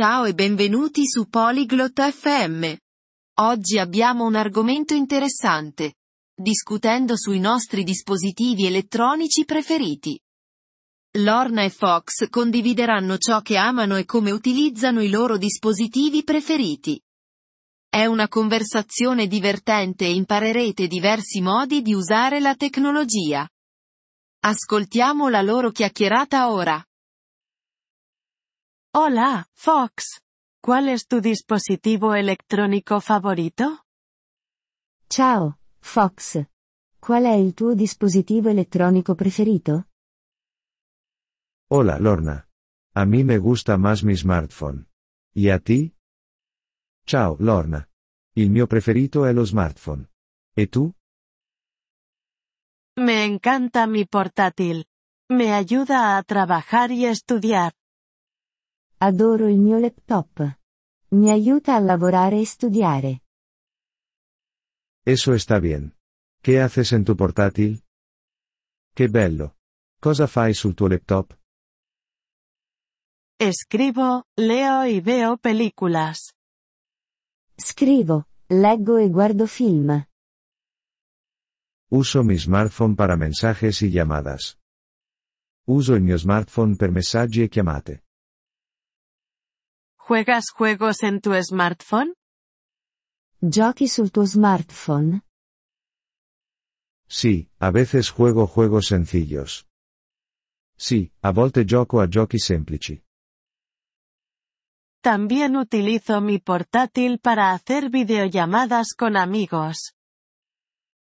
Ciao e benvenuti su Polyglot FM. Oggi abbiamo un argomento interessante. Discutendo sui nostri dispositivi elettronici preferiti. Lorna e Fox condivideranno ciò che amano e come utilizzano i loro dispositivi preferiti. È una conversazione divertente e imparerete diversi modi di usare la tecnologia. Ascoltiamo la loro chiacchierata ora. Hola, Fox. ¿Cuál es tu dispositivo electrónico favorito? Ciao, Fox. Qual è il tuo dispositivo elettronico preferito? Hola Lorna. A mí me gusta más mi smartphone. ¿Y a ti? Ciao Lorna. Il mio preferito è lo smartphone. ¿E tu? Me encanta mi portátil. Me ayuda a trabajar y estudiar. Adoro il mio laptop. Mi aiuta a lavorare e studiare. Eso está bien. ¿Qué haces en tu portátil? Qué bello. Cosa fai sul tuo laptop? Escribo, leo y veo películas. Scrivo, leggo e guardo film. Uso mi smartphone para mensajes y llamadas. Uso il mio smartphone per messaggi e chiamate. ¿Juegas juegos en tu smartphone? Giochi sul tuo smartphone? Sí, a veces juego juegos sencillos. Sí, a volte gioco a giochi semplici. También utilizo mi portátil para hacer videollamadas con amigos.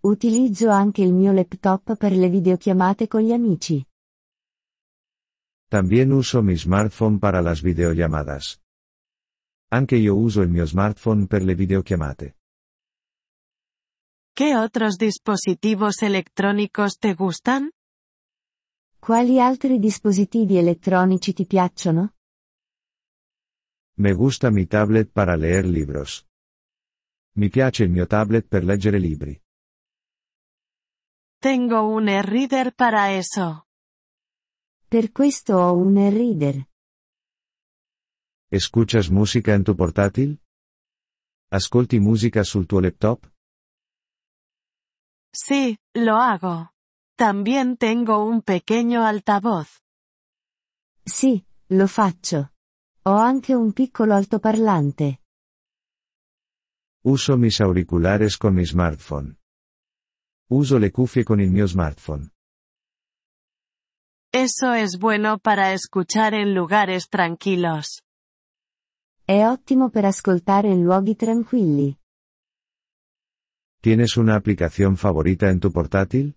Utilizzo anche il mio laptop per le videochiamate con gli amici. También uso mi smartphone para las videollamadas. Anche io uso il mio smartphone per le videochiamate. ¿Qué otros dispositivos electrónicos te gustan? Quali altri dispositivi elettronici ti piacciono? Me gusta mi tablet para leer libros. Mi piace il mio tablet per leggere libri. Tengo un e-reader para eso. Per questo ho un e-reader. ¿Escuchas música en tu portátil? Ascolti musica sul tuo laptop? Sí, lo hago. También tengo un pequeño altavoz. Sì, lo faccio. Ho anche un piccolo altoparlante. Uso mis auriculares con mi smartphone. Uso le cuffie con il mio smartphone. Eso es bueno para escuchar en lugares tranquilos. È ottimo per ascoltare in luoghi tranquilli. ¿Tienes una aplicación favorita en tu portátil?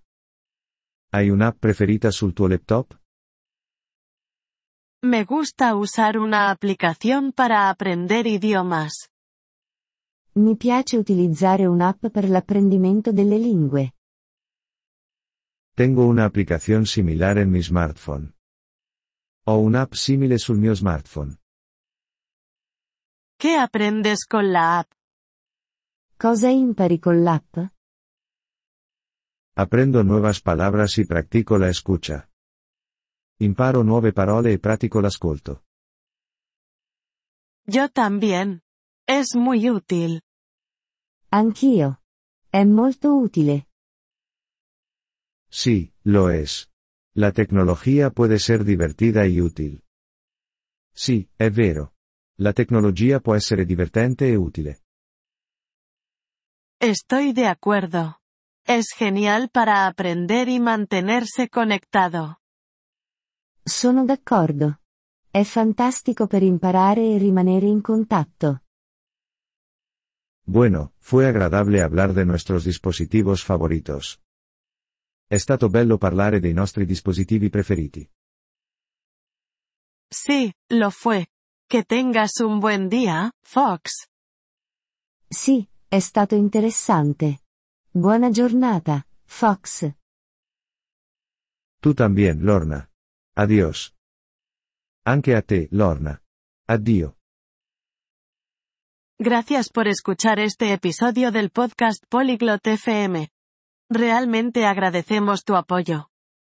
¿Hay una app preferita sul tuo laptop? Me gusta usar una aplicación para aprender idiomas. Mi piace utilizzare un'app per l'apprendimento delle lingue. Tengo una aplicación similar en mi smartphone. Ho un'app simile sul mio smartphone. ¿Qué aprendes con la app? Cosa impari con l'app? Aprendo nuevas palabras y practico la escucha. Imparo nuove parole e pratico l'ascolto. Yo también. Es muy útil. Anch'io. È molto utile. Sí, lo es. La tecnología puede ser divertida y útil. Sí, è vero. La tecnologia può essere divertente e utile. Estoy de acuerdo. Es genial para aprender y mantenerse conectado. Sono d'accordo. È fantastico per imparare e rimanere in contatto. Bueno, fue agradable hablar de nuestros dispositivos favoritos. È stato bello parlare dei nostri dispositivi preferiti. Sí, lo fue. Que tengas un buen día, Fox. Sì, è stato interessante. Buona giornata, Fox. Tu también, Lorna. Adiós. Anche a te, Lorna. Addio. Gracias por escuchar este episodio del podcast Polyglot FM. Realmente agradecemos tu apoyo.